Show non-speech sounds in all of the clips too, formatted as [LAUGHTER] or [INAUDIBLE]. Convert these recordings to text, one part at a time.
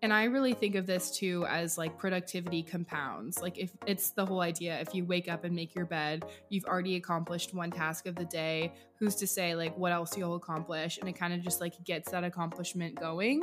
And I really think of this too as like productivity compounds. Like if it's the whole idea, if you wake up and make your bed, you've already accomplished one task of the day. Who's to say like what else you'll accomplish? And it kind of just like gets that accomplishment going.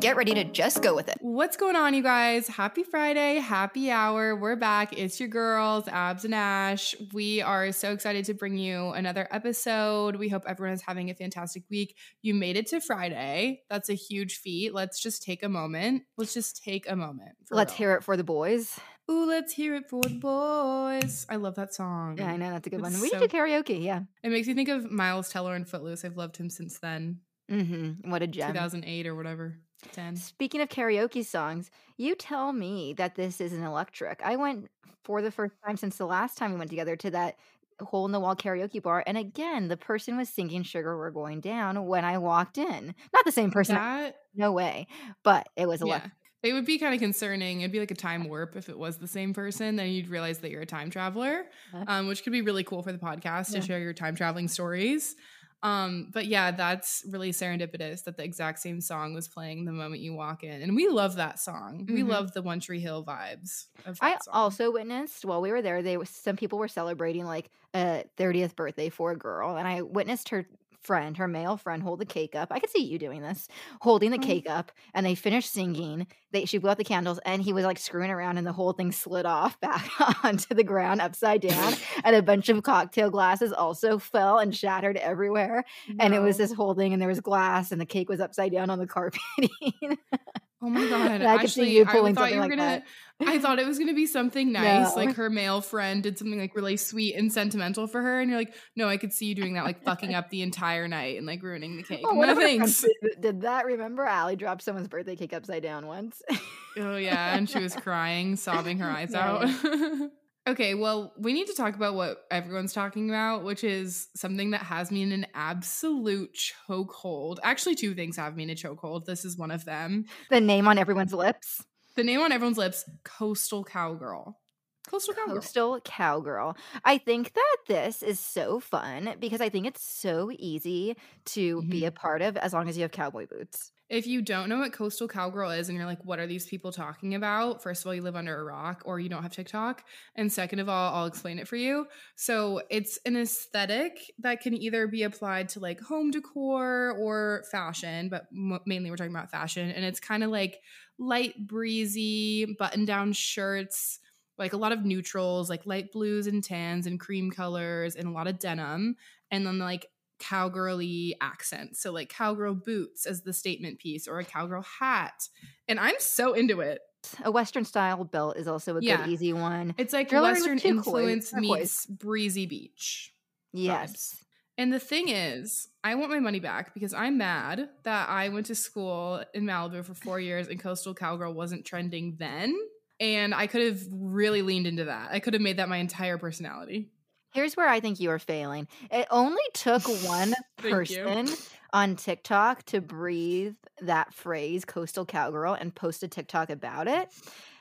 get ready to just go with it. What's going on, you guys? Happy Friday, happy hour. We're back. It's your girls, Abs and Ash. We are so excited to bring you another episode. We hope everyone is having a fantastic week. You made it to Friday. That's a huge feat. Let's just take a moment. Let's just take a moment. Let's real. hear it for the boys. Ooh, let's hear it for the boys. I love that song. Yeah, I know that's a good It's one. We so- should do karaoke. Yeah. It makes me think of Miles Teller and Footloose. I've loved him since then, Mm-hmm. What a gem. 2008 or whatever. 10. Speaking of karaoke songs, you tell me that this is an electric. I went for the first time since the last time we went together to that hole in the wall karaoke bar, and again, the person was singing "Sugar We're Going Down" when I walked in. Not the same person, That no way, but it was Yeah. electric. It would be kind of concerning. It'd be like a time warp if it was the same person. Then you'd realize that you're a time traveler, um, which could be really cool for the podcast Yeah. to share your time traveling stories. Um, but yeah, that's really serendipitous that the exact same song was playing the moment you walk in. And we love that song. We Mhm. love the One Tree Hill vibes of I song. also witnessed while we were there. They some people were celebrating like a thirtieth birthday for a girl, and I witnessed her friend, her male friend, hold the cake up. I could see you doing this, holding the Oh. cake up, and they finished singing. They she blew out the candles, and he was like screwing around, and the whole thing slid off [LAUGHS] back onto the ground upside down, [LAUGHS] and a bunch of cocktail glasses also fell and shattered everywhere. And it was this whole thing, and there was glass, and the cake was upside down on the carpeting. Oh my god! [LAUGHS] I could see Actually, you I pulling you were something like gonna. I thought it was gonna be something [LAUGHS] nice, No. like her male friend did something like really sweet and sentimental for her, and you're like, no, I could see you doing that, like fucking up the entire night and like ruining the cake. Oh, one no of our friends thanks. Did, did that remember Allie dropped someone's birthday cake upside down once? [LAUGHS] Oh yeah, and she was crying, sobbing her eyes out. [LAUGHS] okay, well, we need to talk about what everyone's talking about, which is something that has me in an absolute chokehold. Actually, two things have me in a chokehold. This is one of them. the name on everyone's lips. The name on everyone's lips: Coastal Cowgirl. Coastal Cowgirl. Coastal Cowgirl. I think that this is so fun because I think it's so easy to be Mm-hmm. a part of as long as you have cowboy boots. If you don't know what Coastal Cowgirl is and you're like, what are these people talking about? First of all, you live under a rock or you don't have TikTok. And second of all, I'll explain it for you. So it's an aesthetic that can either be applied to like home decor or fashion, but m- mainly we're talking about fashion. And it's kind of like light, breezy, button down shirts, like a lot of neutrals, like light blues and tans and cream colors and a lot of denim. And then like cowgirly accent. So like cowgirl boots as the statement piece or a cowgirl hat. And I'm so into it. A Western style belt is also a Yeah. good, easy one. It's like Jewelry Western influence turquoise. meets breezy beach. Yes. And the thing is, I want my money back because I'm mad that I went to school in Malibu for four years and Coastal Cowgirl wasn't trending then. And I could have really leaned into that. I could have made that my entire personality. Here's where I think you are failing. It only took one [LAUGHS] Thank you. person on TikTok to breathe that phrase coastal cowgirl and post a TikTok about it.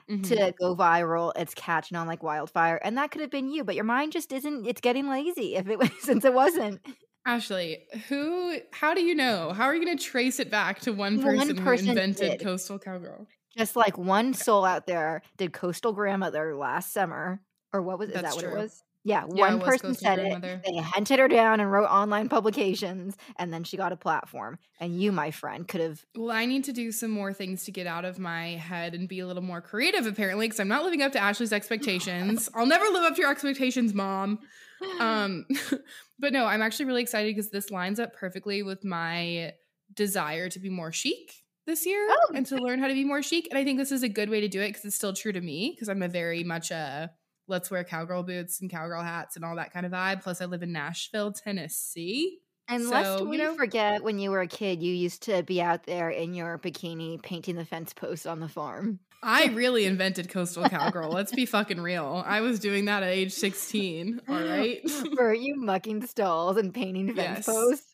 Mhm. to go viral. It's catching on like wildfire, and that could have been you, but your mind just isn't. It's getting lazy [LAUGHS] if it was since it wasn't. Ashley, who? How do you know? How are you going to trace it back to one One person, person who invented did. Coastal Cowgirl? Just like one soul out there did coastal grandmother last summer, or what was is That's that what true. it was? Yeah, Yeah, one person said it. They hunted her down and wrote online publications, and then she got a platform. And you, my friend, could have. Well, I need to do some more things to get out of my head and be a little more creative, apparently, because I'm not living up to Ashley's expectations. I'll never live up to your expectations, mom. Um, [LAUGHS] [LAUGHS] but no, I'm actually really excited because this lines up perfectly with my desire to be more chic this year Oh, and to learn how to be more chic. And I think this is a good way to do it because it's still true to me because I'm a very much a let's wear cowgirl boots and cowgirl hats and all that kind of vibe. Plus, I live in Nashville, Tennessee. And lest So, you we know, forget when you were a kid, you used to be out there in your bikini painting the fence posts on the farm. I [LAUGHS] really invented coastal cowgirl. Let's be fucking real. I was doing that at age 16. All right. [LAUGHS] Were you mucking stalls and painting fence Yes. posts?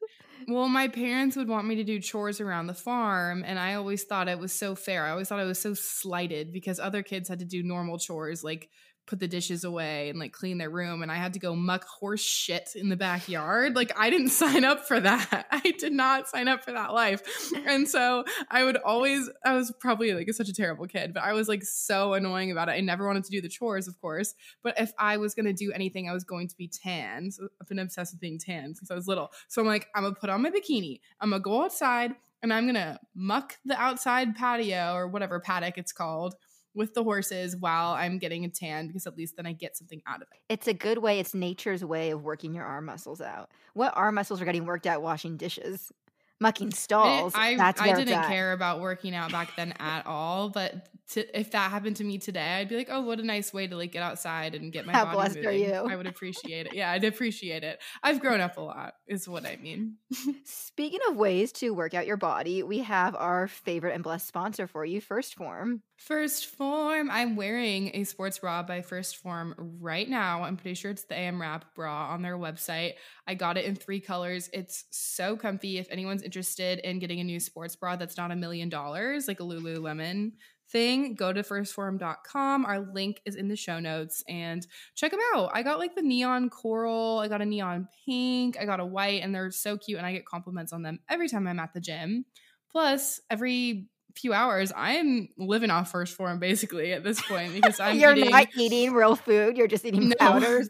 Well, my parents would want me to do chores around the farm, and I always thought it was so fair. I always thought it was so slighted because other kids had to do normal chores like put the dishes away and like clean their room, and I had to go muck horse shit in the backyard. Like, I didn't [LAUGHS] sign up for that. I did not sign up for that life. And so I would always, I was probably like such a terrible kid, but I was like so annoying about it. I never wanted to do the chores, of course. But if I was going to do anything, I was going to be tan. So I've been obsessed with being tan since I was little. So I'm like, I'm going to put on my bikini. I'm going to go outside and I'm going to muck the outside patio or whatever paddock it's called with the horses while I'm getting a tan because at least then I get something out of it. It's a good way. It's nature's way of working your arm muscles out. What arm muscles are getting worked out washing dishes? Mucking stalls. I, that's I didn't care about working out back then at all. But to, if that happened to me today, I'd be like, oh, what a nice way to like get outside and get my How body blessed are moving. you? I would appreciate it. Yeah, I'd appreciate it. I've grown up a lot, is what I mean. [LAUGHS] Speaking of ways to work out your body, we have our favorite and blessed sponsor for you, 1st Phorm. 1st Phorm. I'm wearing a sports bra by 1st Phorm right now. I'm pretty sure it's the AM Wrap bra on their website. I got it in three colors. It's so comfy. If anyone's interested in getting a new sports bra that's not a million dollars, like a Lululemon thing, go to 1stphorm.com. Our link is in the show notes and check them out. I got like the neon coral, I got a neon pink, I got a white, and they're so cute. And I get compliments on them every time I'm at the gym. Plus, every few hours, I'm living off 1st Phorm basically at this point because [LAUGHS] I'm you're eating. not eating real food. You're just eating No. powders.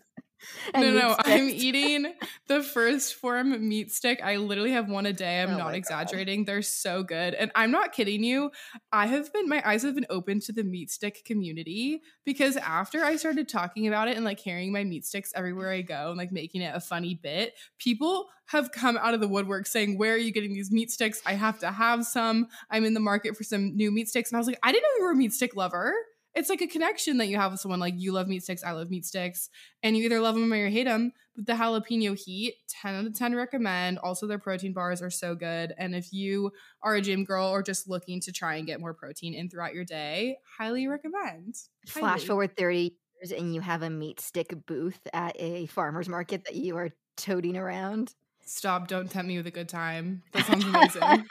[LAUGHS] no, no, [LAUGHS] I'm eating the 1st Phorm meat stick. I literally have one a day. I'm Oh not God. exaggerating. They're so good. And I'm not kidding you. I have been, my eyes have been open to the meat stick community because after I started talking about it and like carrying my meat sticks everywhere I go and like making it a funny bit, people have come out of the woodwork saying, Where are you getting these meat sticks? I have to have some. I'm in the market for some new meat sticks. And I was like, I didn't know you were a meat stick lover. It's like a connection that you have with someone like you love meat sticks, I love meat sticks, and you either love them or you hate them. But the jalapeno heat, 10 out of 10 recommend. Also, their protein bars are so good. And if you are a gym girl or just looking to try and get more protein in throughout your day, highly recommend. Flash forward 30 years and you have a meat stick booth at a farmer's market that you are toting around. Stop, don't tempt me with a good time. That sounds amazing. [LAUGHS]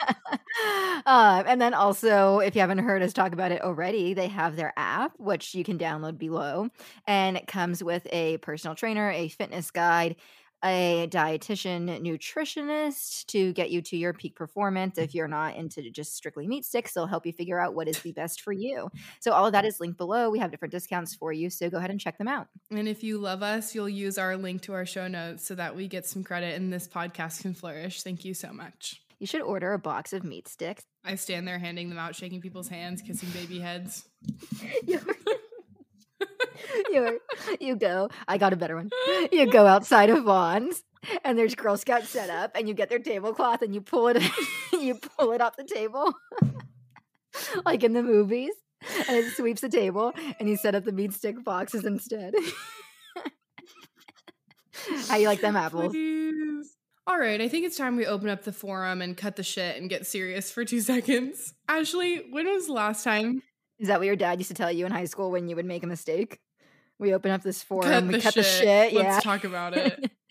um, and then also, if you haven't heard us talk about it already, they have their app, which you can download below. And it comes with a personal trainer, a fitness guide, a dietitian, nutritionist to get you to your peak performance. If you're not into just strictly meat sticks, they'll help you figure out what is the best for you. So, all of that is linked below. We have different discounts for you. So, go ahead and check them out. and if you love us, you'll use our link to our show notes so that we get some credit and this podcast can flourish. Thank you so much. You should order a box of meat sticks. I stand there handing them out, shaking people's hands, kissing baby heads. [LAUGHS] [LAUGHS] You're, you go. I got a better one. You go outside of Vons, and there's Girl Scout set up, and you get their tablecloth, and you pull it, [LAUGHS] you pull it off the table, [LAUGHS] like in the movies, and it sweeps the table, and you set up the meat stick boxes instead. How you like them apples? Please. All right, I think it's time we open up the forum and cut the shit and get serious for two seconds. Ashley, when was the last time? Is that what your dad used to tell you in high school when you would make a mistake? We open up this forum, cut we the cut shit. the shit. Let's yeah. talk about it. [LAUGHS]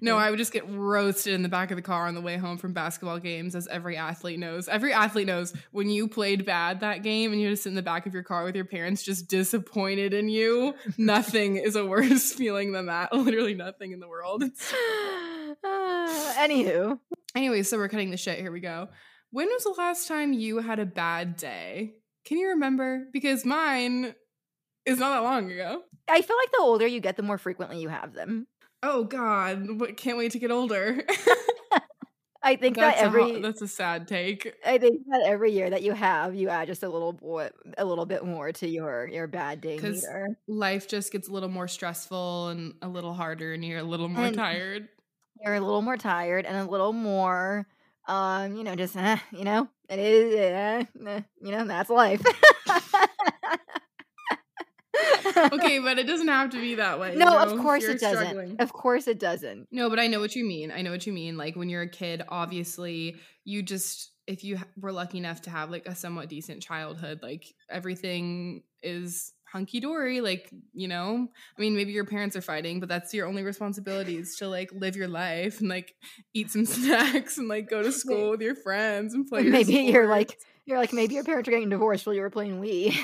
No, I would just get roasted in the back of the car on the way home from basketball games, as every athlete knows. Every athlete knows when you played bad that game and you had to sit in the back of your car with your parents just disappointed in you. nothing [LAUGHS] is a worse feeling than that. [LAUGHS] Literally nothing in the world. Uh, [SIGHS] anywho, Anyway, so we're cutting the shit. Here we go. When was the last time you had a bad day? Can you remember? Because mine is not that long ago. I feel like the older you get, the more frequently you have them. Oh God, what, can't wait to get older. [LAUGHS] I think that's that a every that's a sad take. I think that every year that you have, you add just a little boy, a little bit more to your your bad day meter. Life just gets a little more stressful and a little harder, and you're a little more And- tired. You're a little more tired and a little more, um, you know, just eh, you know, it is, eh, you know, that's life. okay, [LAUGHS] but it doesn't have to be that way. you no, know, of course you're it doesn't. struggling. Of course it doesn't. No, but I know what you mean. I know what you mean. Like when you're a kid, obviously, you just if you were lucky enough to have like a somewhat decent childhood, like everything is hunky dory. Like you know, I mean, maybe your parents are fighting, but that's your only responsibility is to like live your life and like eat some [LAUGHS] snacks and like go to school with your friends and play. your Maybe you're like you're like maybe your parents are getting divorced while you were playing Wii.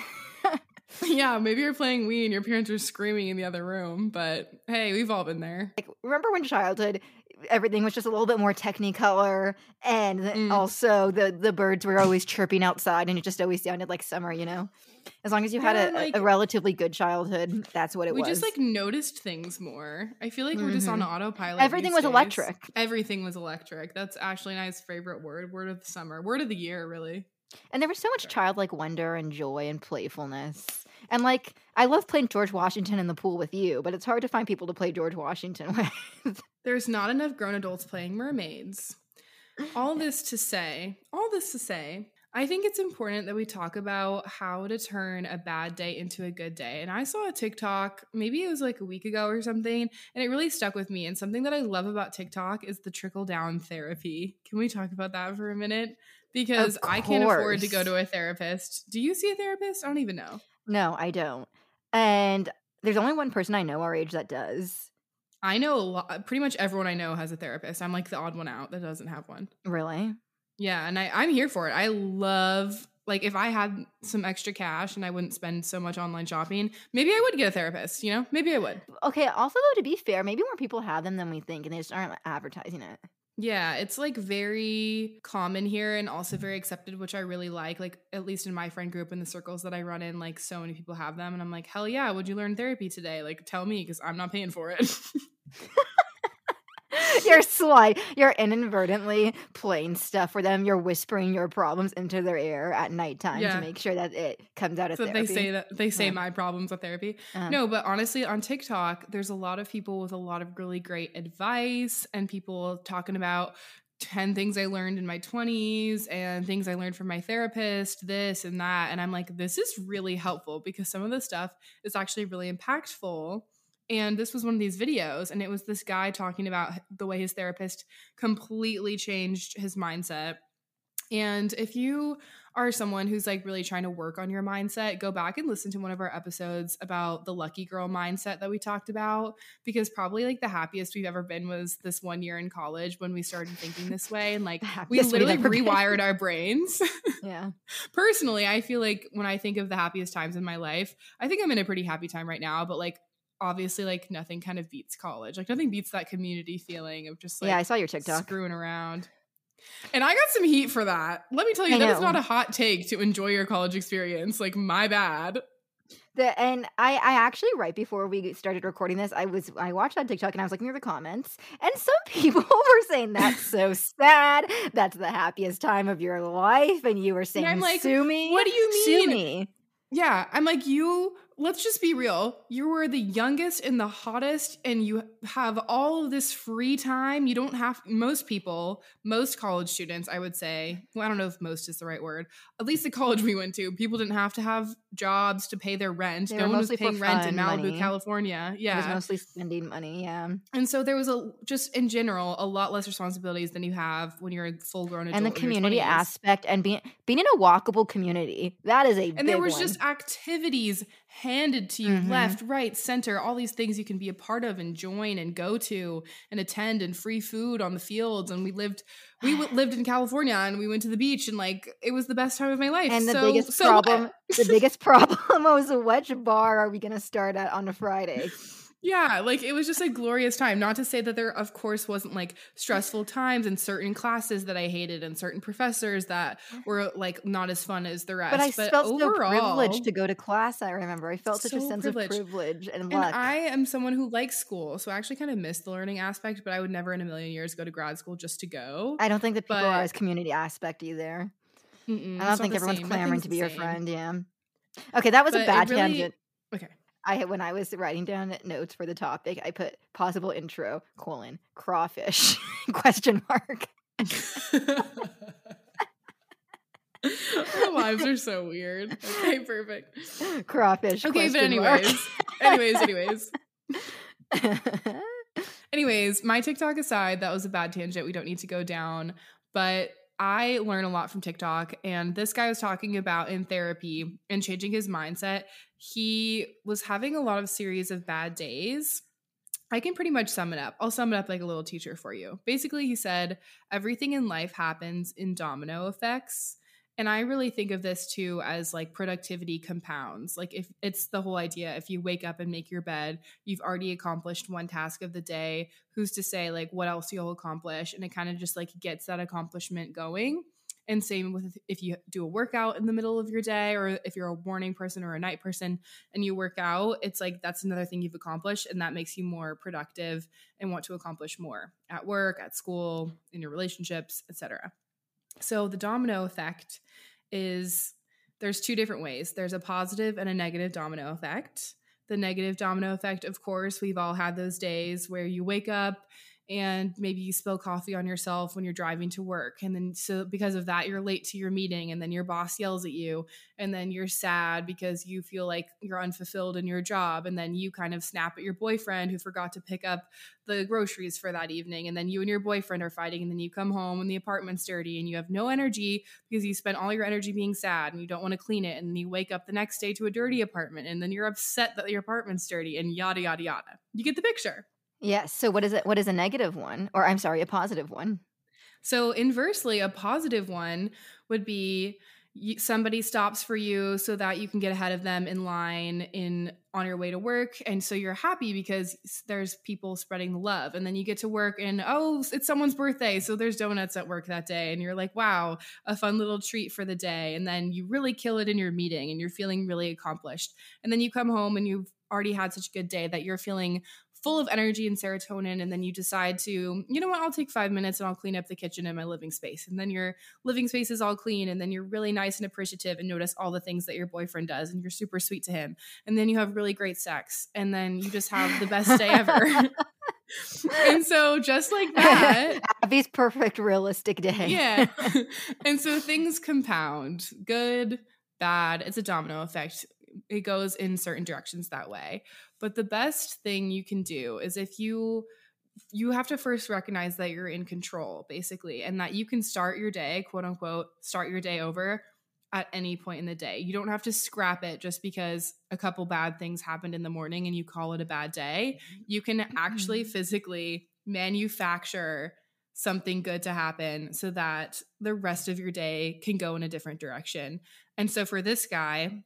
[LAUGHS] yeah, maybe you're playing Wii and your parents are screaming in the other room. But hey, we've all been there. like remember when childhood everything was just a little bit more technicolor and Mm. also the the birds were always chirping outside and it just always sounded like summer you know as long as you had Yeah, a, like- a relatively good childhood that's what it was. we just like noticed things more. I feel like we're just on Mhm. autopilot. everything was days. electric Everything was electric. That's Ashley and I's favorite word. Word of the summer. Word of the year, really. and there was so much childlike wonder and joy and playfulness and like i love playing george washington in the pool with you but it's hard to find people to play george washington [LAUGHS] with There's not enough grown adults playing mermaids. All this to say, all this to say, I think it's important that we talk about how to turn a bad day into a good day. And I saw a TikTok, maybe it was like a week ago or something, and it really stuck with me. And something that I love about TikTok is the trickle down therapy. Can we talk about that for a minute? Because I can't afford to go to a therapist. Do you see a therapist? I don't even know. No i don't and there's only one person i know our age that does I know a lot, uh, pretty much everyone I know has a therapist. I'm like the odd one out that doesn't have one. really Yeah, and I, I'm here for it. I love like if I had some extra cash and I wouldn't spend so much online shopping, maybe I would get a therapist, you know? Maybe I would. Okay, also though, to be fair, maybe more people have them than we think, and they just aren't advertising it. Yeah, it's like very common here and also very accepted, which I really like. Like at least in my friend group and the circles that I run in, like so many people have them and I'm like, "Hell yeah, would you learn therapy today?" Like tell me cuz I'm not paying for it. [LAUGHS] [LAUGHS] You're sly. You're inadvertently playing stuff for them. You're whispering your problems into their ear at nighttime Yeah. to make sure that it comes out of so therapy. they say that they say my problems with therapy. Uh-huh. No, but honestly, on TikTok, there's a lot of people with a lot of really great advice and people talking about 10 things I learned in my 20s and things I learned from my therapist, this and that. And I'm like, this is really helpful because some of the stuff is actually really impactful. And this was one of these videos, and it was this guy talking about the way his therapist completely changed his mindset. And if you are someone who's like really trying to work on your mindset, go back and listen to one of our episodes about the lucky girl mindset that we talked about. Because probably like the happiest we've ever been was this one year in college when we started thinking this way. And like [LAUGHS] we literally ever been. rewired our brains. [LAUGHS] yeah. Personally, I feel like when I think of the happiest times in my life, I think I'm in a pretty happy time right now, but like obviously like nothing kind of beats college. Like nothing beats that community feeling of just like yeah, I saw your TikTok. screwing around. And I got some heat for that. Let me tell you, I that is know. not a hot take to enjoy your college experience. Like, my bad. The, and I, I actually right before we started recording this, I was I watched that TikTok and I was looking at the comments, and some [LAUGHS] people were saying that's [LAUGHS] so sad. That's the happiest time of your life, and you were saying, I'm like, "Sue me, what do you mean? Sue me." Yeah, I'm like, you, let's just be real. You were the youngest and the hottest, and you have all of this free time. You don't have, most people, most college students, I would say, well, I don't know if most is the right word, at least the college we went to, people didn't have to have jobs to pay their rent. They no were one was paying rent in Malibu, money. California. It Yeah. was mostly spending money. Yeah, And so there was a just in general a lot less responsibilities than you have when you're a full grown adult. and the community 20s. aspect and being being in a walkable community that is a And there was one. just activities handed to you Mhm. left, right, center, all these things you can be a part of and join and go to and attend and free food on the fields. And we lived we w- lived in California and we went to the beach and like it was the best time of my life. and the So- biggest so problem [LAUGHS] the biggest problem [LAUGHS] was which bar are we going to start at on a friday Yeah, like it was just a glorious time. Not to say that there, of course, wasn't like stressful times and certain classes that I hated and certain professors that were like not as fun as the rest. but i felt overall, so privileged to go to class i remember i felt such a sense privileged. of privilege and And luck I am someone who likes school, so I actually kind of miss the learning aspect. But I would never in a million years go to grad school just to go. I don't think that people are as community aspect either i don't think everyone's same. clamoring Nothing's to be your friend yeah okay that was But a bad really- tangent Okay. I when I was writing down notes for the topic, I put possible intro colon crawfish [LAUGHS] question mark. [LAUGHS] oh lives are so weird. Okay, perfect. [LAUGHS] Crawfish. Okay, but anyways, anyways, anyways. Anyways, my TikTok aside, that was a bad tangent. We don't need to go down, but I learn a lot from TikTok. And this guy was talking about in therapy and changing his mindset. He was having a lot of series of bad days. I can pretty much sum it up. I'll sum it up like a little teacher for you. Basically, he said everything in life happens in domino effects. And I really think of this too as like productivity compounds. Like if it's the whole idea, if you wake up and make your bed, you've already accomplished one task of the day. Who's to say like what else you'll accomplish? And it kind of just like gets that accomplishment going. And same with if you do a workout in the middle of your day, or if you're a morning person or a night person and you work out, it's like that's another thing you've accomplished, and that makes you more productive and want to accomplish more at work, at school, in your relationships, etc. So the domino effect is there's two different ways. There's a positive and a negative domino effect. The negative domino effect, of course, we've all had those days where you wake up and maybe you spill coffee on yourself when you're driving to work. And then so because of that you're late to your meeting and then your boss yells at you and then you're sad because you feel like you're unfulfilled in your job and then you kind of snap at your boyfriend who forgot to pick up the groceries for that evening and then you and your boyfriend are fighting and then you come home and the apartment's dirty and you have no energy because you spent all your energy being sad and you don't want to clean it and you wake up the next day to a dirty apartment and then you're upset that your apartment's dirty and yada yada yada. You get the picture Yes. So what is it? What is a negative one? Or I'm sorry, a positive one? So inversely, a positive one would be somebody stops for you so that you can get ahead of them in line in on your way to work and so you're happy because there's people spreading the love and then you get to work and oh it's someone's birthday so there's donuts at work that day and you're like wow a fun little treat for the day and then you really kill it in your meeting and you're feeling really accomplished and then you come home and you've already had such a good day that you're feeling full of energy and serotonin and then you decide to you know what i'll take five minutes and i'll clean up the kitchen in my living space. And then your living space is all clean and then you're really nice and appreciative and notice all the things that your boyfriend does and you're super sweet to him. And then you have really great sex and then you just have the best day ever. [LAUGHS] And so just like [LAUGHS] that abby's perfect realistic day. Yeah. [LAUGHS] And so things compound good bad it's a domino effect it goes in certain directions that way. But the best thing you can do is if you you have to first recognize that you're in control basically and that you can start your day quote unquote start your day over at any point in the day. You don't have to scrap it just because a couple bad things happened in the morning and you call it a bad day. You can actually mm-hmm. physically manufacture something good to happen so that the rest of your day can go in a different direction. And so for this guy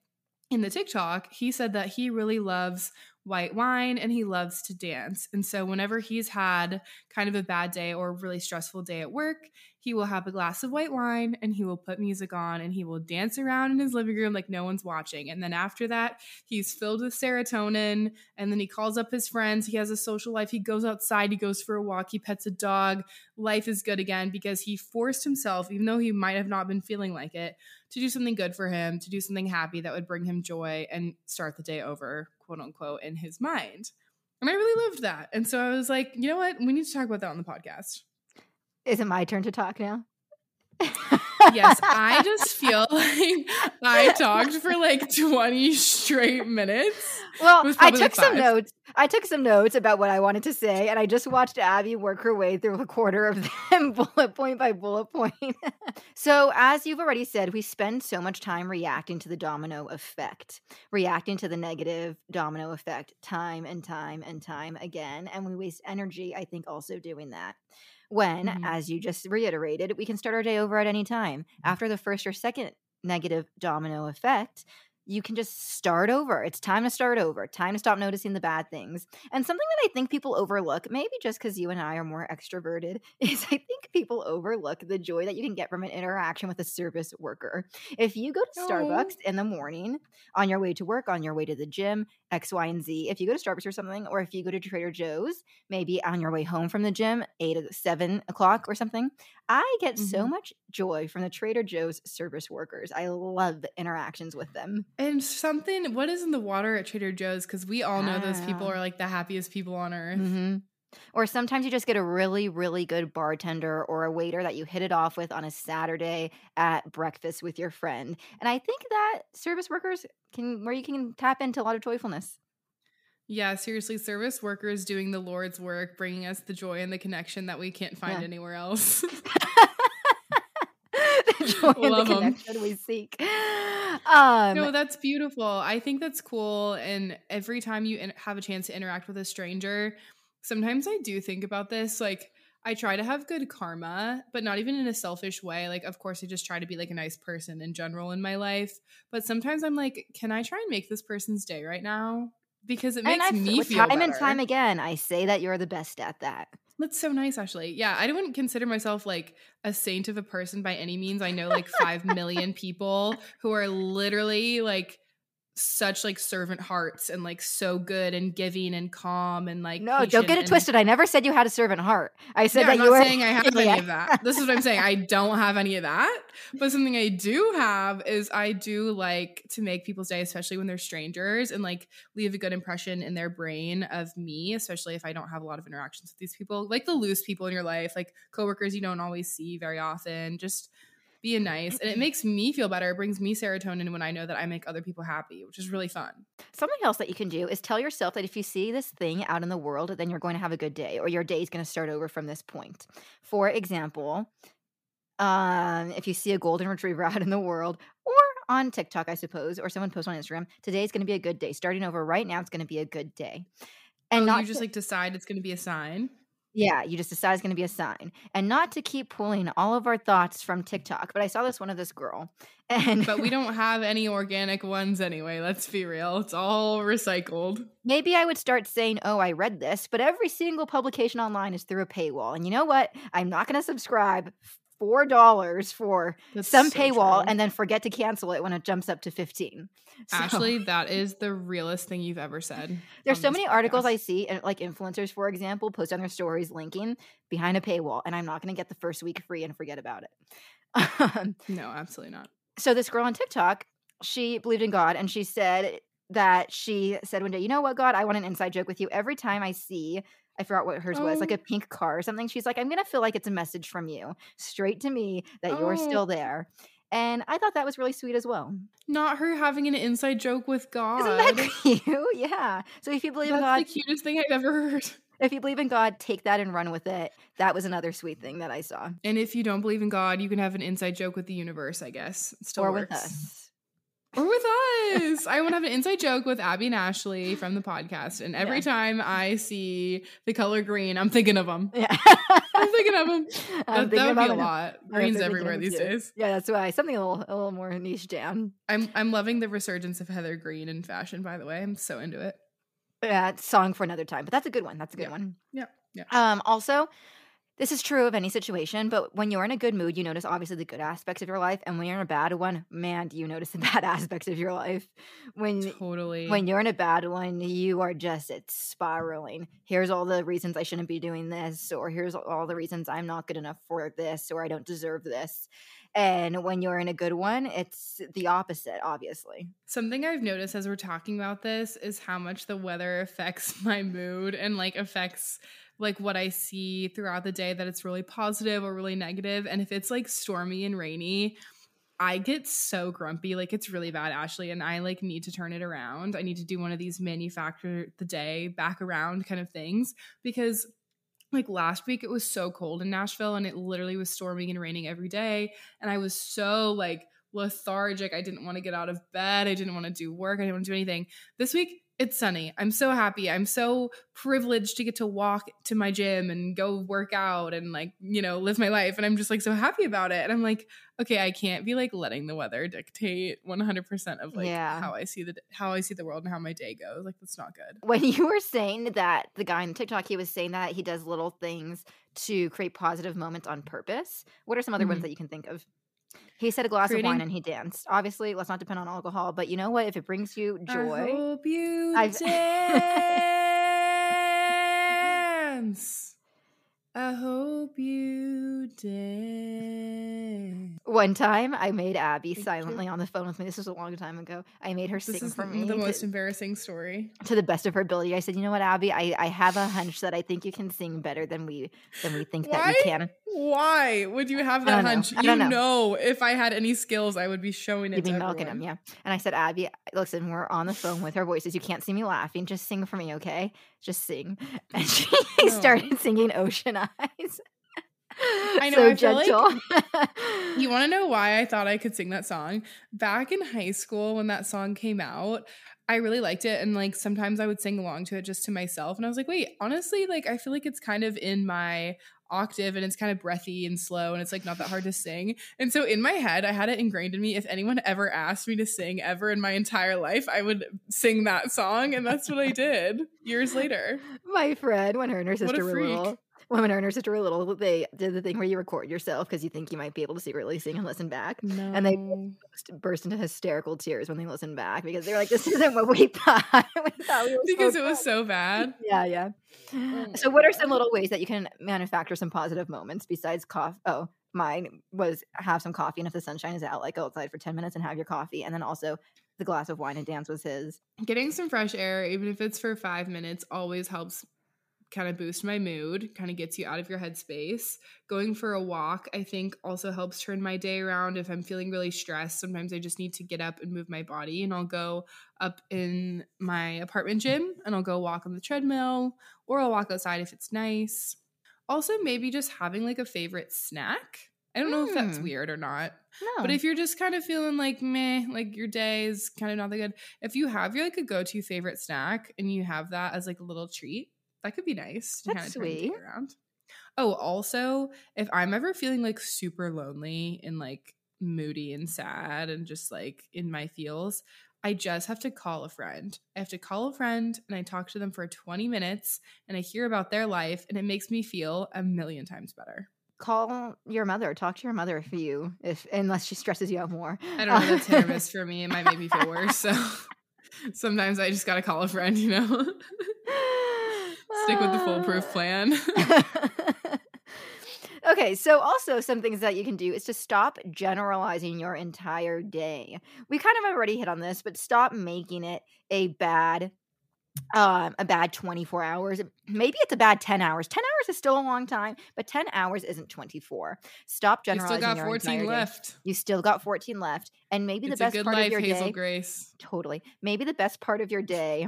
in the TikTok, he said that he really loves white wine and he loves to dance. And so, whenever he's had kind of a bad day or a really stressful day at work, he will have a glass of white wine and he will put music on and he will dance around in his living room like no one's watching. And then after that, he's filled with serotonin and then he calls up his friends. He has a social life. He goes outside, he goes for a walk, he pets a dog. Life is good again because he forced himself, even though he might have not been feeling like it, to do something good for him, to do something happy that would bring him joy and start the day over, quote unquote, in his mind. And I really loved that. And so I was like, you know what? We need to talk about that on the podcast. Is it my turn to talk now? Yes, I just feel [LAUGHS] like I talked for like 20 straight minutes. Well, I took like some notes. I took some notes about what I wanted to say, and I just watched Abby work her way through a quarter of them, [LAUGHS] bullet point by bullet point. [LAUGHS] so, as you've already said, we spend so much time reacting to the domino effect, reacting to the negative domino effect time and time and time again. And we waste energy, I think, also doing that when, mm-hmm. as you just reiterated, we can start our day over at any time. Mm-hmm. After the first or second negative domino effect, you can just start over. It's time to start over. Time to stop noticing the bad things. And something that I think people overlook, maybe just because you and I are more extroverted, [LAUGHS] is I think people overlook the joy that you can get from an interaction with a service worker. If you go to. Starbucks in the morning on your way to work, on your way to the gym, X, Y, and Z, if you go to Starbucks or something, or if you go to Trader Joe's, maybe on your way home from the gym, eight or seven o'clock or something, I get mm-hmm. so much joy from the Trader Joe's service workers. I love the interactions with them. And something, what is in the water at Trader Joe's? Because we all know those people are like the happiest people on earth. Mm-hmm. Or sometimes you just get a really, really good bartender or a waiter that you hit it off with on a Saturday at breakfast with your friend. And I think that service workers can, where you can tap into a lot of joyfulness. Yeah, seriously, service workers doing the Lord's work, bringing us the joy and the connection that we can't find Yeah. anywhere else. [LAUGHS] [LAUGHS] the joy and Love the 'em. connection we seek. Um, no, that's beautiful. I think that's cool. And every time you in- have a chance to interact with a stranger, sometimes I do think about this. Like, I try to have good karma, but not even in a selfish way. Like, of course, I just try to be like a nice person in general in my life. But sometimes I'm like, can I try and make this person's day right now? Because it makes me feel time and time again, I say that you're the best at that. That's so nice, actually. Yeah, I don't consider myself like a saint of a person by any means. I know like 5 million people who are literally like such like servant hearts and like so good and giving and calm and like No, don't get it and- twisted. I never said you had a servant heart. I said Yeah, that I'm you not were saying I have any of that. This is what I'm saying. I [LAUGHS] don't have any of that. But something I do have is I do like to make people's day, especially when they're strangers, and like leave a good impression in their brain of me, especially if I don't have a lot of interactions with these people, like the loose people in your life, like coworkers you don't always see very often. Just being nice. And it makes me feel better. It brings me serotonin when I know that I make other people happy, which is really fun. Something else that you can do is tell yourself that if you see this thing out in the world, then you're going to have a good day or your day is going to start over from this point. For example, um, if you see a golden retriever [LAUGHS] out in the world or on TikTok, I suppose, or someone posts on Instagram, today's going to be a good day. Starting over right now, it's going to be a good day. And And not you just like decide it's going to be a sign. Yeah, you just decide it's going to be a sign, and not to keep pulling all of our thoughts from TikTok. But I saw this one of this girl, [LAUGHS] and But we don't have any organic ones anyway. Let's be real. It's all recycled. Maybe I would start saying, Oh, I read this, but every single publication online is through a paywall. And you know what? I'm not going to subscribe $4 for That's some so paywall true. and then forget to cancel it when it jumps up to 15. [LAUGHS] So, Ashley, that is the realest thing you've ever said. there's so many articles I see, and like influencers, for example, post on their stories linking behind a paywall, and I'm not going to get the first week free and forget about it. [LAUGHS] No, absolutely not. so this girl on TikTok, she believed in God and she said that she said one day, you know what, God, I want an inside joke with you. Every time I see, I forgot what hers was, like Oh. a pink car or something. She's like, I'm gonna feel like it's a message from you, straight to me that you're Oh. still there. And I thought that was really sweet as well. Not her having an inside joke with God. Isn't that [LAUGHS] cute? Yeah. So if you believe in That's God, the cutest thing I've ever heard. if you believe in God, take that and run with it. That was another sweet thing that I saw. And if you don't believe in God, you can have an inside joke with the universe, I guess. It still or works. with us. Or with us. I want to have an inside joke with Abby and Ashley from the podcast. And every Yeah. time I see the color green, I'm thinking of them. Yeah. I'm thinking of them. [LAUGHS] That, that would be a lot. Green's everywhere these too. days. Yeah, that's why. Something a little, a little more niche down. I'm I'm loving the resurgence of Heather Green in fashion, by the way. I'm so into it. Yeah, song for another time, but that's a good one. That's a good Yeah. one. Yeah, yeah. Um, also, this is true of any situation, but when you're in a good mood, you notice obviously the good aspects of your life, and when you're in a bad one, man, do you notice the [LAUGHS] bad aspects of your life? When Totally. when you're in a bad one, you are just it's spiraling. Here's all the reasons I shouldn't be doing this, or here's all the reasons I'm not good enough for this, or I don't deserve this. And when you're in a good one, it's the opposite, obviously. Something I've noticed as we're talking about this is how much the weather affects [LAUGHS] my mood and like affects like what I see throughout the day that it's really positive or really negative. And if it's like stormy and rainy, I get so grumpy. Like it's really bad, Ashley, and I like need to turn it around. I need to do one of these manufacture the day back around kind of things because like last week it was so cold in Nashville and it literally was storming and raining every day and I was so like lethargic. I didn't want to get out of bed. I didn't want to do work. I didn't want to do anything. This week it's sunny. I'm so happy. I'm so privileged to get to walk to my gym and go work out and like, you know, live my life. And I'm just like so happy about it. And I'm like, okay, I can't be like letting the weather dictate 100% of like Yeah. how I see the how I see the world and how my day goes. Like that's not good. when you were saying that the guy on TikTok, he was saying that he does little things to create positive moments on purpose. What are some other ones Mhm. that you can think of? He said a glass of wine and he danced. Obviously, let's not depend on alcohol, but you know what? If it brings you joy, I hope you I've- [LAUGHS] dance. I hope you did. One time I made Abby silently on the phone with me. This was a long time ago. I made her This sing for the, me the most to, embarrassing story. to the best of her ability. I said, "You know what, Abby? I, I have a hunch that I think you can sing better than we than we think that you can." Why would you have that know. hunch? I You know. know. if I had any skills, I would be showing it You'd be milking everyone. yeah. And I said, Abby, listen, we're on the phone with our voices. You can't see me laughing. Just sing for me, okay? Just sing. [LAUGHS] And [LAUGHS] she No. started singing Ocean Eyes. [LAUGHS] I know, so I feel like gentle. You want to know why I thought I could sing that song? Back in high school, when that song came out, I really liked it. And like sometimes I would sing along to it just to myself. And I was like, wait, honestly, like I feel like it's kind of in my octave and it's kind of breathy and slow and it's like not that hard to sing. And so in my head, I had it ingrained in me. If anyone ever asked me to sing ever in my entire life, I would sing that song. And that's what I did years later. My friend, when her and her sister were little, when her sister were little, they did the thing where you record yourself because you think you might be able to secretly sing and listen back. No. And they burst- into hysterical tears when they listened back because they're like, "This isn't what we [LAUGHS] thought." we thought we were so because it good." was so bad. Yeah, yeah. Mm. So, what are some little ways that you can manufacture some positive moments besides coffee? Oh, mine was have some coffee, and if the sunshine is out, like go outside for 10 minutes and have your coffee. And then also the glass of wine and dance was his. Getting some fresh air, even if it's for five minutes, always helps kind of boost my mood, kind of gets you out of your headspace. Going for a walk, I think, also helps turn my day around. If I'm feeling really stressed, sometimes I just need to get up and move my body, and I'll go up in my apartment gym and I'll go walk on the treadmill or I'll walk outside if it's nice. Also, maybe just having like a favorite snack. I don't know if that's Hmm. weird or not. No. But if you're just kind of feeling like meh, like your day is kind of not that good, if you have your like a go-to favorite snack and you have that as like a little treat, that could be nice to That's kind of turn the day sweet. around. Oh, also, if I'm ever feeling like super lonely and like moody and sad and just like in my feels, I just have to call a friend. I have to call a friend and I talk to them for 20 minutes and I hear about their life and it makes me feel a million times better. call your mother, talk to your mother if you, if unless she stresses you out more. I don't know. That's hit or miss for me. It might make me feel worse. So [LAUGHS] sometimes I just got to call a friend, you know? [LAUGHS] Stick with the foolproof plan. [LAUGHS] [LAUGHS] okay, so also some things that you can do is to stop generalizing your entire day. We kind of already hit on this, but stop making it a bad um a bad 24 hours maybe it's a bad 10 hours 10 hours is still a long time but 10 hours isn't 24 stop generalizing you still got your 14 entire day. left. you still got 14 left and maybe It's the best part life, of your Hazel day Grace. totally maybe the best part of your day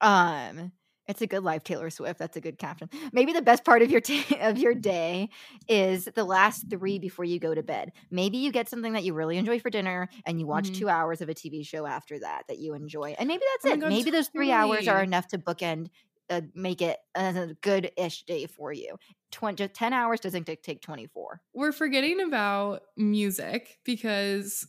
um it's a good life taylor swift. That's a good caption. Maybe the best part of your day [LAUGHS] of your [LAUGHS] day is the last three before you go to bed. Maybe you get something that you really enjoy for dinner and you watch Mhm. two hours of a tv show after that that you enjoy and maybe that's Oh it. God, maybe those three hours are enough to bookend uh, make it a good-ish day for you. 20 10 hours doesn't take take 24 We're forgetting about music because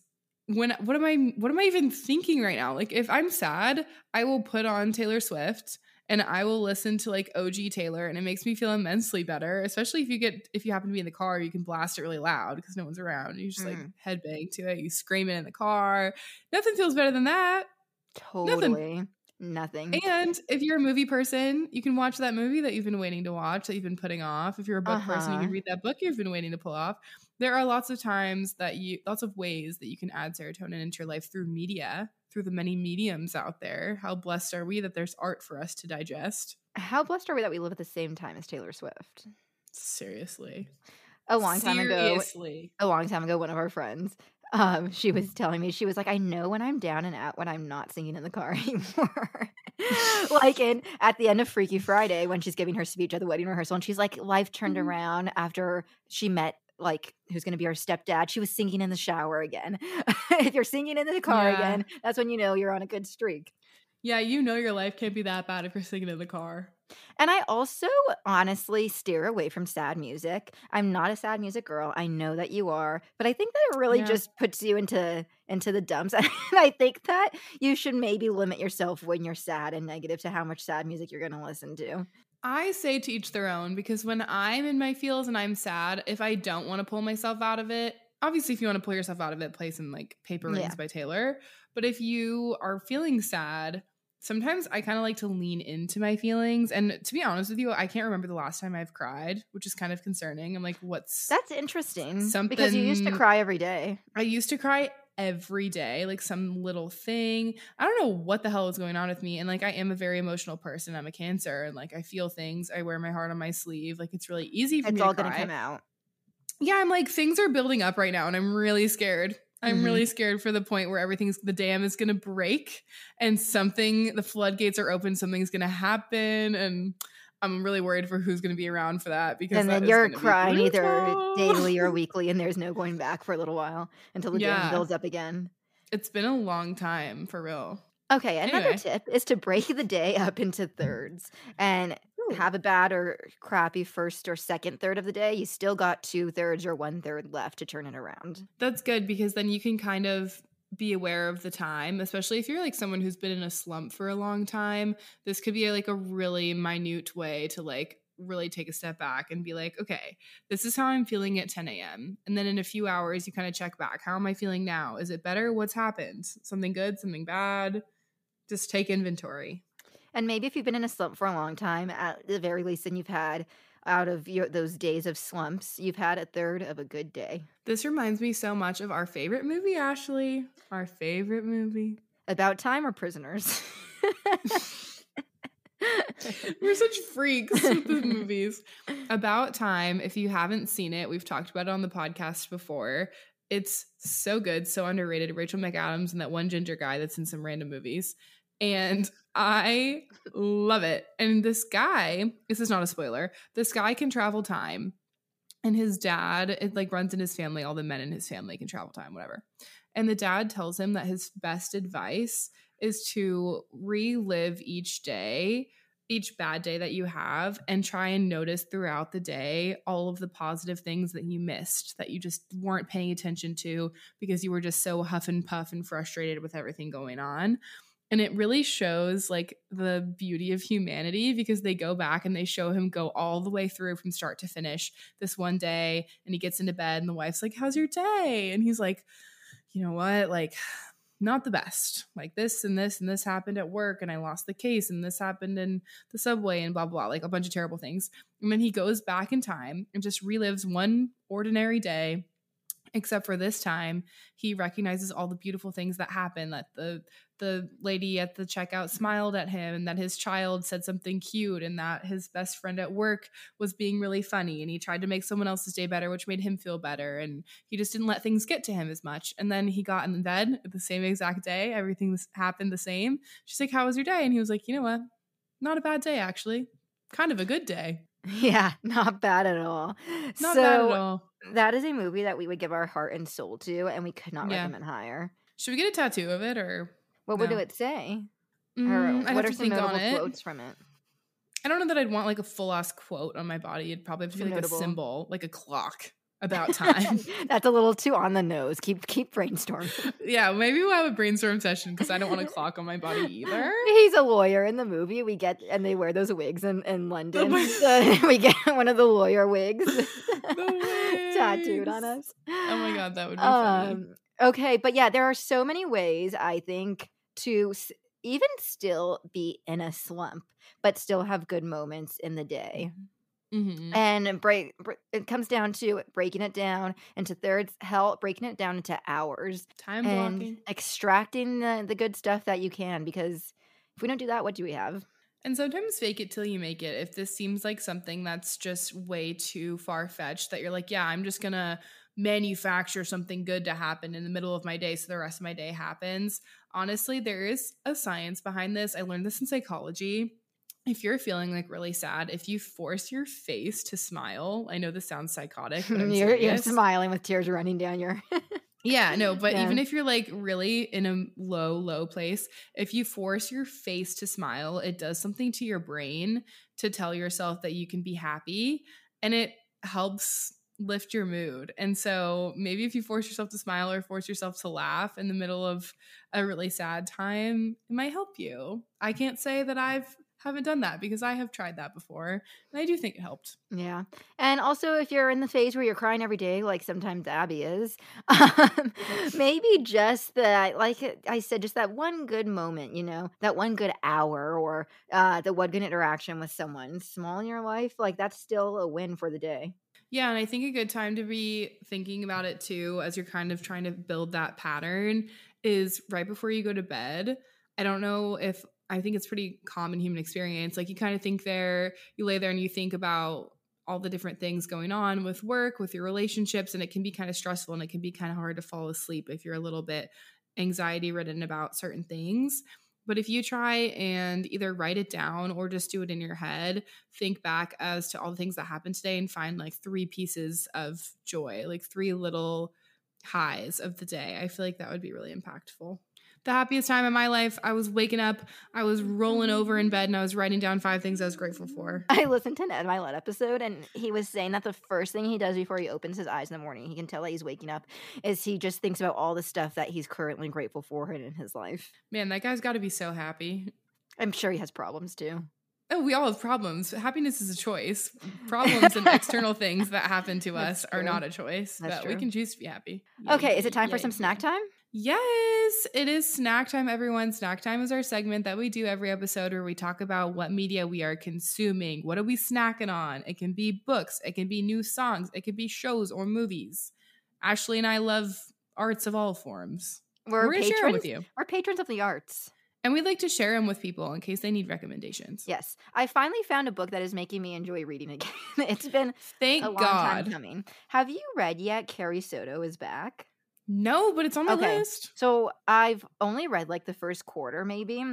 when what am I what am I even thinking right now? Like if I'm sad, I will put on Taylor Swift and I will listen to like OG Taylor and it makes me feel immensely better, especially if you get if you happen to be in the car, you can blast it really loud because no one's around. You just like Mhm. headbang to it, you scream it in the car. Nothing feels better than that. totally nothing Nothing. And if you're a movie person, you can watch that movie that you've been waiting to watch, that you've been putting off. If you're a book person, you Uh-huh. can read that book you've been waiting to pull off. There are lots of times that you, lots of ways that you can add serotonin into your life through media, through the many mediums out there. How blessed are we that there's art for us to digest? how blessed are we that we live at the same time as taylor swift Seriously. a long time ago Seriously. a long time ago one of our friends um she was telling me she was like i know when i'm down and out when i'm not singing in the car [LAUGHS] anymore [LAUGHS] like in at the end of freaky friday when she's giving her speech at the wedding rehearsal and she's like life turned Mhm. around after she met like who's going to be her stepdad she was singing in the shower again [LAUGHS] if you're singing in the car Yeah. again that's when you know you're on a good streak Yeah, you know your life can't be that bad if you're singing in the car. And I also honestly steer away from sad music. I'm not a sad music girl. I know that you are, but I think that it really Yeah. just puts you into into the dumps. [LAUGHS] And I think that you should maybe limit yourself when you're sad and negative to how much sad music you're going to listen to. I say to each their own because when I'm in my feels and I'm sad, if I don't want to pull myself out of it, obviously if you want to pull yourself out of it, play some like Paper Rings Yeah. by Taylor. But if you are feeling sad sometimes I kind of like to lean into my feelings. And to be honest with you, I can't remember the last time I've cried, which is kind of concerning. I'm like, what's That's interesting. Something Because you used to cry every day. I used to cry every day, like some little thing. I don't know what the hell is going on with me. And like, I am a very emotional person. I'm a cancer and like, I feel things. I wear my heart on my sleeve. Like, it's really easy for It's me all to cry. come out. Yeah, I'm like, things are building up right now and I'm really scared. I'm Mhm. really scared for the point where everything's the dam is going to break and something the floodgates are open something's going to happen and I'm really worried for who's going to be around for that because And then you're crying either daily or [LAUGHS] weekly, and there's no going back for a little while until the dam Yeah. builds up again. It's been a long time for real. Okay, another Anyway. tip is to break the day up into thirds and have a bad or crappy first or second third of the day. You still got two thirds or one third left to turn it around. That's good because then you can kind of be aware of the time, especially if you're like someone who's been in a slump for a long time. This could be like a really minute way to like really take a step back and be like, okay, this is how I'm feeling at 10 a.m. And then in a few hours, you kind of check back. How am I feeling now? Is it better? What's happened? Something good? Something bad? Just take inventory. And maybe if you've been in a slump for a long time, at the very least, then you've had out of your those days of slumps, you've had a third of a good day. This reminds me so much of our favorite movie, Ashley. Our favorite movie. About time or prisoners? [LAUGHS] We're such freaks with the [LAUGHS] movies. About Time, if you haven't seen it, we've talked about it on the podcast before. It's so good, so underrated. Rachel McAdams and that one ginger guy that's in some random movies. And I love it. And this guy, this is not a spoiler, this guy can travel time. And his dad, it like runs in his family, all the men in his family can travel time, whatever. And the dad tells him that his best advice is to relive each day, each bad day that you have, and try and notice throughout the day all of the positive things that you missed that you just weren't paying attention to because you were just so huff and puff and frustrated with everything going on. And it really shows like the beauty of humanity because they go back and they show him go all the way through from start to finish this one day. And he gets into bed and the wife's like, How's your day? And he's like, You know what? Like, not the best. Like this and this and this happened at work and I lost the case and this happened in the subway and blah blah, like a bunch of terrible things. And then he goes back in time and just relives one ordinary day. Except for this time, he recognizes all the beautiful things that happened. That the the lady at the checkout smiled at him, and that his child said something cute, and that his best friend at work was being really funny, and he tried to make someone else's day better, which made him feel better. And he just didn't let things get to him as much. And then he got in bed the same exact day. Everything happened the same. She's like, "How was your day?" And he was like, "You know what? Not a bad day, actually. Kind of a good day. [LAUGHS] yeah, not bad at all. Not so bad at all." that is a movie that we would give our heart and soul to, and we could not Yeah. recommend higher. Should we get a tattoo of it, or What would No. it say? Mm, or what are some think on it. quotes from it? I don't know that I'd want like a full ass quote on my body. It'd probably have to be like Notable. a symbol, like a clock about [LAUGHS] time. That's a little too on the nose. Keep keep brainstorming. [LAUGHS] yeah, maybe we'll have a brainstorm session because I don't want a clock on my body either. [LAUGHS] He's a lawyer in the movie. We get and they wear those wigs in, in London. So we get one of the lawyer wigs The tattooed on us. Oh my god, that would be funny. Um, okay, but yeah, there are so many ways I think to s- even still be in a slump, but still have good moments in the day. Mhm. And break br- it comes down to breaking it down into thirds, hell, breaking it down into hours, Time and blocking. extracting the, the good stuff that you can. Because if we don't do that, what do we have? And sometimes fake it till you make it. If this seems like something that's just way too far fetched, that you're like, yeah, I'm just gonna manufacture something good to happen in the middle of my day so the rest of my day happens. Honestly, there is a science behind this. I learned this in psychology. If you're feeling like really sad, if you force your face to smile, I know this sounds psychotic, [LAUGHS] you're, you're smiling with tears running down your. [LAUGHS] Yeah, no, but Yeah. even if you're like really in a low, low place, if you force your face to smile, it does something to your brain to tell yourself that you can be happy and it helps lift your mood. And so maybe if you force yourself to smile or force yourself to laugh in the middle of a really sad time, it might help you. I can't say that I've haven't done that because I have tried that before and I do think it helped. Yeah. And also, if you're in the phase where you're crying every day, like sometimes Abby is, [LAUGHS] um, maybe just that, like I said, just that one good moment, you know, that one good hour or uh, the one good interaction with someone small in your life, like that's still a win for the day. Yeah, and I think a good time to be thinking about it too, as you're kind of trying to build that pattern, is right before you go to bed. I don't know if I think it's pretty common human experience. Like you kind of think there, you lay there and you think about all the different things going on with work, with your relationships, and it can be kind of stressful and it can be kind of hard to fall asleep if you're a little bit anxiety ridden about certain things. But if you try and either write it down or just do it in your head, think back as to all the things that happened today and find like three pieces of joy, like three little highs of the day. I feel like that would be really impactful the happiest time of my life. I was waking up, I was rolling over in bed, and I was writing down five things I was grateful for. [LAUGHS] I listened to an Ed Mylett episode, and he was saying that the first thing he does before he opens his eyes in the morning, he can tell that he's waking up, is he just thinks about all the stuff that he's currently grateful for in his life. Man, that guy's got to be so happy. I'm sure he has problems too. Oh, we all have problems. Happiness is a choice. [LAUGHS] Problems and external things that happen to us are not a choice, That's but true. we can choose to be happy. Okay, is it time for some snack time? Yes, it is snack time, everyone. Snack time is our segment that we do every episode where we talk about what media we are consuming. What are we snacking on? It can be books, it can be new songs, it could be shows or movies. Ashley and I love arts of all forms. We're, We're patrons, share with you. We're patrons of the arts. And we'd like to share them with people in case they need recommendations. Yes. I finally found a book that is making me enjoy reading again. [LAUGHS] it's been Thank a long God. time coming. Have you read yet Carrie Soto is back? No, but it's on the okay. list. So I've only read like the first quarter, maybe.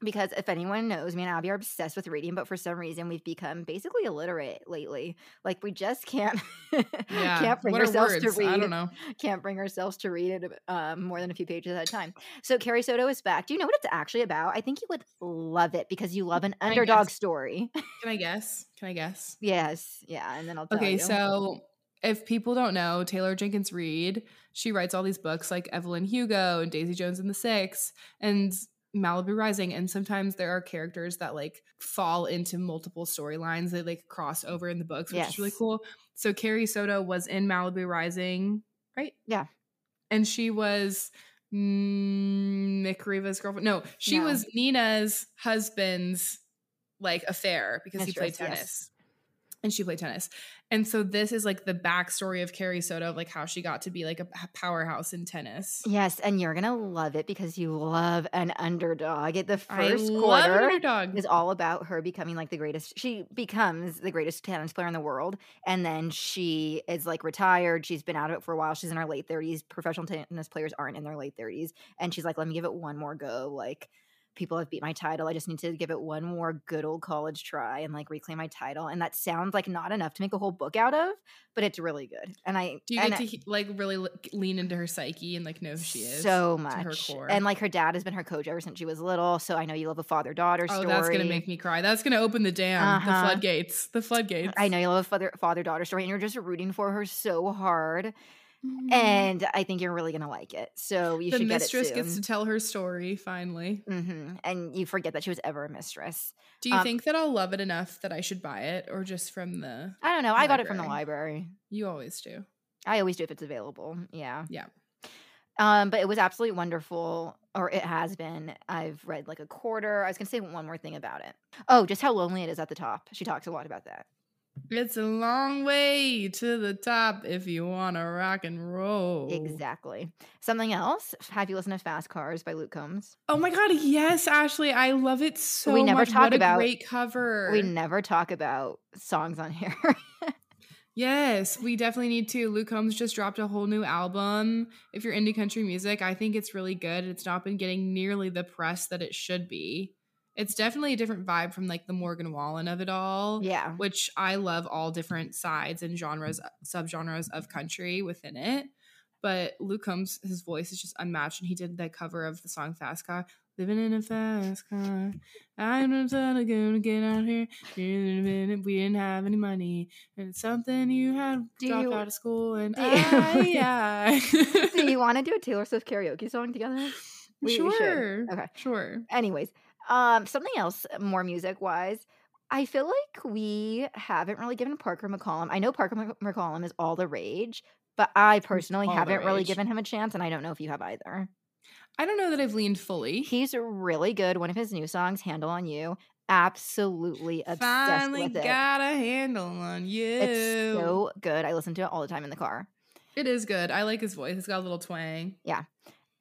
Because if anyone knows, me and Abby are obsessed with reading, but for some reason we've become basically illiterate lately. Like we just can't [LAUGHS] yeah. can't bring ourselves to read. I don't know. Can't bring ourselves to read it um, more than a few pages at a time. So Carrie Soto is back. Do you know what it's actually about? I think you would love it because you love an Can underdog story. Can I guess? Can I guess? yes. Yeah. And then I'll Okay, you. Okay, so if people don't know, Taylor Jenkins Reid, she writes all these books like Evelyn Hugo and Daisy Jones and the Six and Malibu Rising. And sometimes there are characters that like fall into multiple storylines. They like cross over in the books, which yes. is really cool. So Carrie Soto was in Malibu Rising, right? Yeah. And she was mm, Mick Riva's girlfriend. No, she no. was Nina's husband's like affair because Mistress, he played tennis. Yes and she played tennis. And so this is like the backstory of Carrie Soto, of like how she got to be like a powerhouse in tennis. Yes, and you're gonna love it because you love an underdog. At the first quarter underdog. is all about her becoming like the greatest. She becomes the greatest tennis player in the world, and then she is like retired. She's been out of it for a while. She's in her late thirties. Professional tennis players aren't in their late thirties, and she's like, "Let me give it one more go." Like people have beat my title. I just need to give it one more good old college try and like reclaim my title. And that sounds like not enough to make a whole book out of, but it's really good. And I do you get to like really lean into her psyche and like know who she is so much. And like her dad has been her coach ever since she was little. So I know you love a father daughter story. Oh, that's gonna make me cry. That's gonna open the dam, uh-huh. the floodgates, the floodgates. I know you love a father father daughter story, and you're just rooting for her so hard. Mm-hmm. And I think you're really gonna like it. So you the should get it. The mistress gets to tell her story finally, mm-hmm. and you forget that she was ever a mistress. Do you um, think that I'll love it enough that I should buy it, or just from the? I don't know. Library? I got it from the library. You always do. I always do if it's available. Yeah. Yeah. Um, but it was absolutely wonderful, or it has been. I've read like a quarter. I was gonna say one more thing about it. Oh, just how lonely it is at the top. She talks a lot about that. It's a long way to the top if you want to rock and roll. Exactly. Something else? Have you listened to Fast Cars by Luke Combs? Oh my god, yes, Ashley. I love it so we never much. Talk what about, a great cover. We never talk about songs on here. [LAUGHS] yes, we definitely need to. Luke Combs just dropped a whole new album. If you're into country music, I think it's really good. It's not been getting nearly the press that it should be it's definitely a different vibe from like the Morgan Wallen of it all. Yeah. Which I love all different sides and genres, subgenres of country within it. But Luke Combs, his voice is just unmatched. And he did that cover of the song Fast Car. Living in a fast car. I'm not gonna get out here. We didn't have any money. And it's something you had do dropped you, out of school. And I, [LAUGHS] yeah. do you [LAUGHS] want to do a Taylor Swift karaoke song together? We, sure. We okay. Sure. Anyways, Um, something else more music wise. I feel like we haven't really given Parker McCollum. I know Parker Mc- McCollum is all the rage, but I personally all haven't really given him a chance, and I don't know if you have either. I don't know that I've leaned fully. He's really good. One of his new songs, "Handle on You," absolutely obsessed Finally with it. got a handle on you. It's so good. I listen to it all the time in the car. It is good. I like his voice. It's got a little twang.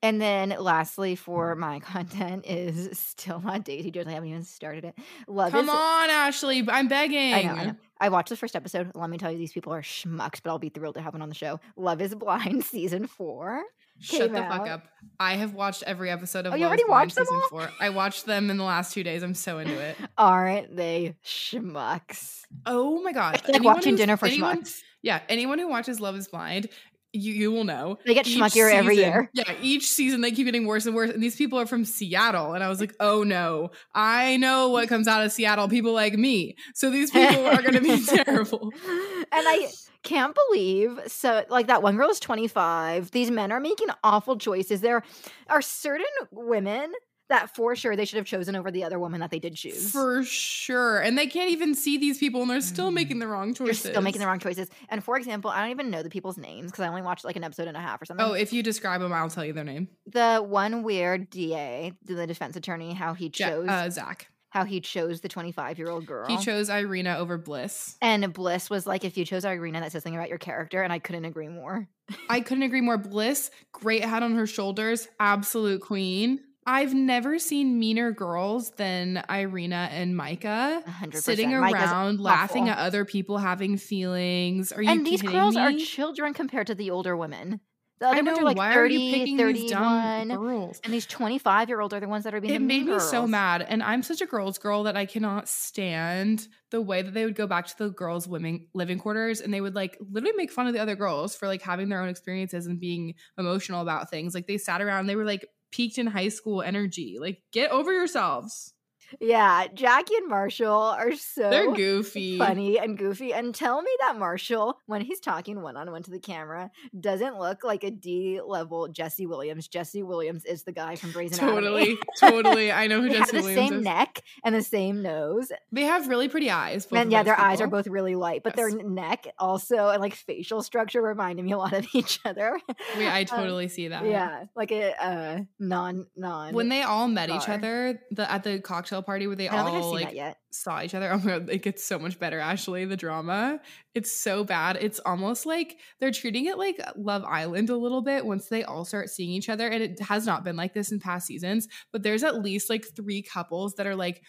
And then lastly, for mm-hmm. my [LAUGHS] content is still not Daisy Jones. I haven't even started it. Love Come is on, Ashley. I'm begging. I know, I know. I watched the first episode. Let me tell you, these people are schmucks, but I'll be thrilled to have one on the show. Love is Blind [LAUGHS] season four. Shut the fuck up. I have watched every episode of Oh, you Love is already Blind watched them season four. I watched them in the last two days. I'm so into it. [LAUGHS] Aren't they schmucks? Oh my god. It's like Anyone watching dinner for anyone, schmucks. Yeah, anyone who watches Love is Blind, you you will know. They get Each schmuckier every year. Yeah, each season they keep getting worse and worse. And these people are from Seattle. And I was like, oh no, I know what comes out of Seattle. People like me. So these people are going to be [LAUGHS] terrible. and I can't believe so like that one girl is 25. These men are making awful choices. There are certain women that for sure they should have chosen over the other woman that they did choose. For sure. And they can't even see these people and they're still making the wrong choices. They're choices. still making the wrong choices. And for example, I don't even know the people's names because I only watched like an episode and a half or something. Oh, if you describe them, I'll tell you their name. the one weird DA, the defense attorney, how he Ja- chose uh, Zach. how he chose the 25 year old girl. He chose Irina over Bliss. and Bliss was like, if you chose Irina, that says something about your character, and I couldn't agree more. I couldn't agree more. Bliss, great head on her shoulders, absolute queen. I've never seen meaner girls than Irina and Micah 100%. sitting Micah's around laughing awful. at other people having feelings. Are you And these girls me? are children compared to the older women. The other I know. ones are like why 30, are you picking these dumb girls? And these 25 year olds are the ones that are being It made me so mad. And I'm such a girl's girl that I cannot stand the way that they would go back to the girls' women living quarters and they would like literally make fun of the other girls for like having their own experiences and being emotional about things. Like they sat around, and they were like peaked in high school energy. Like get over yourselves. Yeah, Jackie and Marshall are so They're goofy. funny and goofy. And tell me that Marshall, when he's talking one on one to the camera, doesn't look like a D level Jesse Williams. Jesse Williams is the guy from Grey's Anatomy. Totally, [LAUGHS] totally. I know who they have the Williams same is. neck and the same nose. They have really pretty eyes. and yeah, their eyes are both really light, but their Yes. n- neck also and like facial structure reminded me a lot of [LAUGHS] each other. Wait, I Um, totally see that. yeah, like a uh, non non. When they all met each other, the at the cocktail party where they I don't think I've all like saw each other. [LAUGHS] Oh my god, it gets so much better, Ashley. The drama. It's so bad. It's almost like they're treating it like Love Island a little bit once they all start seeing each other. And it has not been like this in past seasons, but there's at least like three couples that are like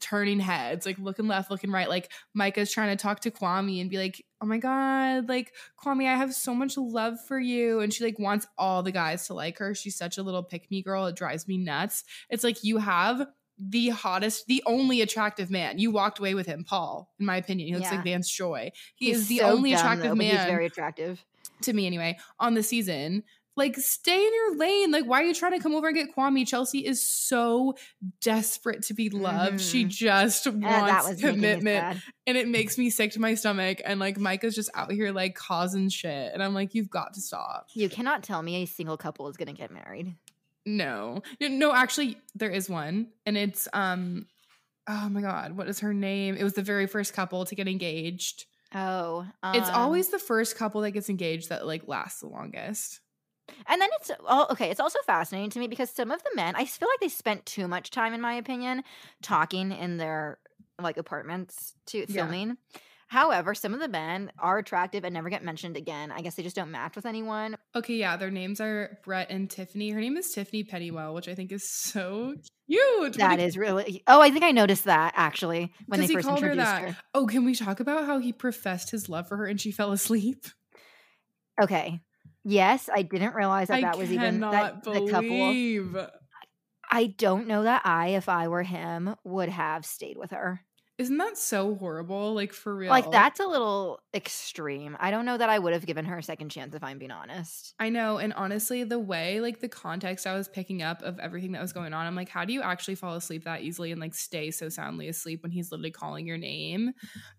turning heads, like looking left, looking right. Like Micah's trying to talk to Kwame and be like, Oh my God, like Kwame, I have so much love for you. And she like wants all the guys to like her. She's such a little pick me girl. It drives me nuts. It's like you have the hottest, the only attractive man. You walked away with him, Paul, in my opinion. He looks Yeah. like Vance Joy. He He's is the so only dumb, attractive though, man He's very attractive. to me anyway on the season. Like, stay in your lane. Like, why are you trying to come over and get Kwame? Chelsea is so desperate to be loved. She Mhm. just And wants was commitment. And it makes me sick to my stomach. And like, Micah's just out here like causing shit. And I'm like, you've got to stop. You cannot tell me a single couple is going to get married. No, No, actually, there is one. And it's, um, oh my God, what is her name? It was the very first couple to get engaged. Oh, it's um, always the first couple that gets engaged that like lasts the longest. And then it's oh, okay. It's also fascinating to me because some of the men, I feel like they spent too much time, in my opinion, talking in their like apartments to Yeah. However, some of the men are attractive and never get mentioned again. I guess they just don't match with anyone. Okay, yeah, their names are Brett and Tiffany. Her name is Tiffany Pennywell, which I think is so cute. That is really. Oh, I think I noticed that actually when they first her introduced that. her. Oh, can we talk about how he professed his love for her and she fell asleep? Okay. Yes, I didn't realize that I that was even that the couple. I don't know that I, if I were him, would have stayed with her. Isn't that so horrible? Like for real. Like that's a little extreme. I don't know that I would have given her a second chance if I'm being honest. I know. And honestly, the way, like the context I was picking up of everything that was going on, I'm like, how do you actually fall asleep that easily and like stay so soundly asleep when he's literally calling your name?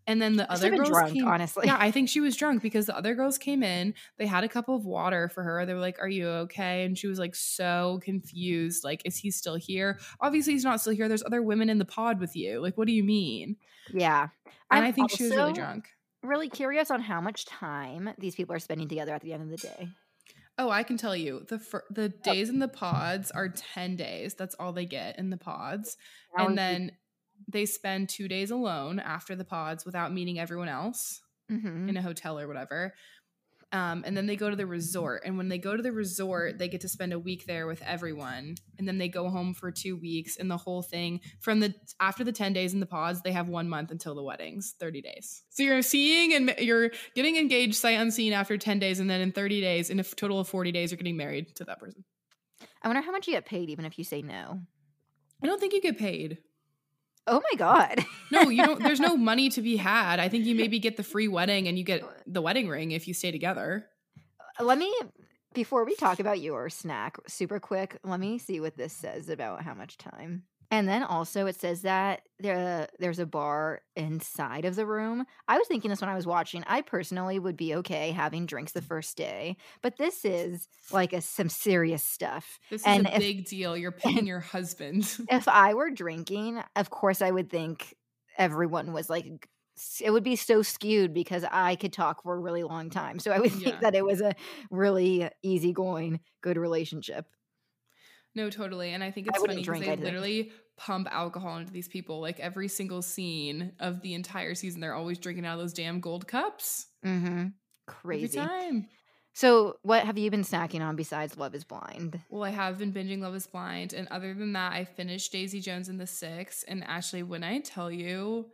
And then the Must other girls drunk, came, honestly. Yeah, I think she was drunk because the other girls came in. They had a cup of water for her. They were like, Are you okay? And she was like, so confused. Like, is he still here? Obviously, he's not still here. There's other women in the pod with you. Like, what do you mean? Yeah. And I'm i think she was really drunk. Really curious on how much time these people are spending together at the end of the day. Oh, I can tell you the fir- the days in the pods are 10 days. That's all they get in the pods. And then they spend 2 days alone after the pods without meeting everyone else Mhm. in a hotel or whatever. Um, and then they go to the resort. And when they go to the resort, they get to spend a week there with everyone. And then they go home for two weeks. And the whole thing from the after the 10 days in the pods, they have one month until the weddings, 30 days. So you're seeing and you're getting engaged sight unseen after 10 days. And then in 30 days, in a total of 40 days, you're getting married to that person. I wonder how much you get paid even if you say no. I don't think you get paid. Oh my god. [LAUGHS] No, you don't. There's no money to be had. I think you maybe get the free wedding and you get the wedding ring if you stay together. Uh, let me before we talk about your snack super quick let me see what this says about how much time and then also it says that there uh, there's a bar inside of the room i was thinking this when i was watching i personally would be okay having drinks the first day but this is like a, some serious stuff This is a if- big deal. You're paying your husband. [LAUGHS] if i were drinking of course i would think everyone was like it would be so skewed because i could talk for a really long time so i would [LAUGHS] think Yeah. that it was a really easygoing good relationship No, totally. And I think it's wouldn't funny because they I think. literally pump alcohol into these people. Like every single scene of the entire season, they're always drinking out of those damn gold cups. Mm-hmm. Every Crazy. time. So, what have you been snacking on besides Love is Blind? Well, I have been binging Love is Blind. And other than that, I finished Daisy Jones and the Six. And Ashley, when I tell you,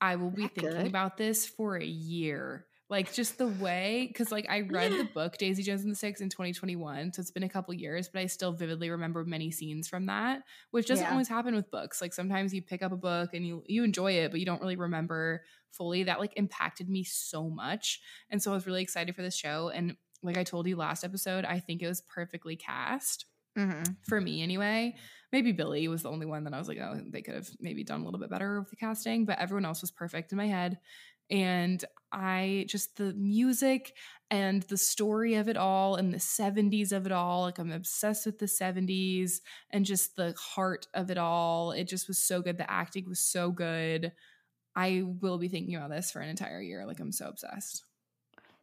I will be thinking good? about this for a year. Like just the way, because like I read the book Daisy Jones and the Six in 2021, so it's been a couple years, but I still vividly remember many scenes from that, which doesn't Yeah. always happen with books. Like sometimes you pick up a book and you you enjoy it, but you don't really remember fully. That like impacted me so much, and so I was really excited for this show. And like I told you last episode, I think it was perfectly cast Mm-hmm. for me anyway. Maybe Billy was the only one that I was like, oh, they could have maybe done a little bit better with the casting, but everyone else was perfect in my head. And I just the music and the story of it all and the 70s of it all, like I'm obsessed with the 70s and just the heart of it all. It just was so good. The acting was so good. I will be thinking about this for an entire year. Like I'm so obsessed.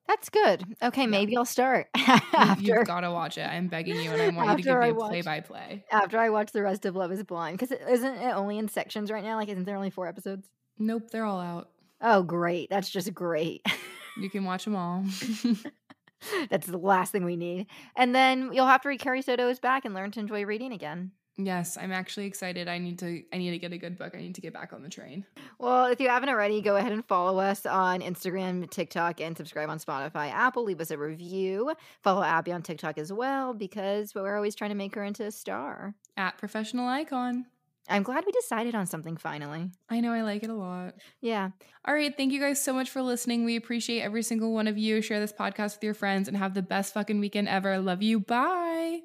That's good. Okay, maybe I'll start [LAUGHS] You, after You've got to watch it. I'm begging you, and I want you to give After me a watch- play by play. after I watch the rest of Love is Blind because isn't it only in sections right now? Like, isn't there only four episodes? Nope, they're all out. Oh, great! That's just great. You can watch them all. [LAUGHS] [LAUGHS] That's the last thing we need. And then you'll have to read Carrie Soto's back and learn to enjoy reading again. yes, I'm actually excited. I need to I need to get a good book. I need to get back on the train. Well, if you haven't already, go ahead and follow us on Instagram, TikTok, and subscribe on Spotify, Apple. Leave us a review. Follow Abby on TikTok as well because we're always trying to make her into a star. At professional icon. I'm glad we decided on something finally. I know I like it a lot. Yeah. All right, thank you guys so much for listening. We appreciate every single one of you. Share this podcast with your friends and have the best fucking weekend ever. Love you. Bye.